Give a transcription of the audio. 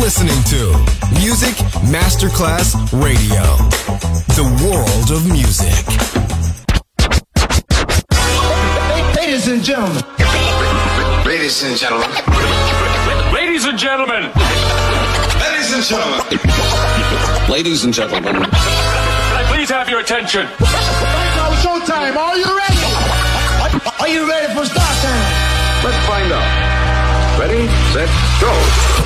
listening to Music Masterclass Radio, the world of music. Ladies and gentlemen. Ladies and gentlemen. Ladies and gentlemen. Ladies and gentlemen. Ladies and gentlemen. Can I please have your attention? Now showtime. Are you ready? Are you ready for start time? Let's find out. Ready, set, go.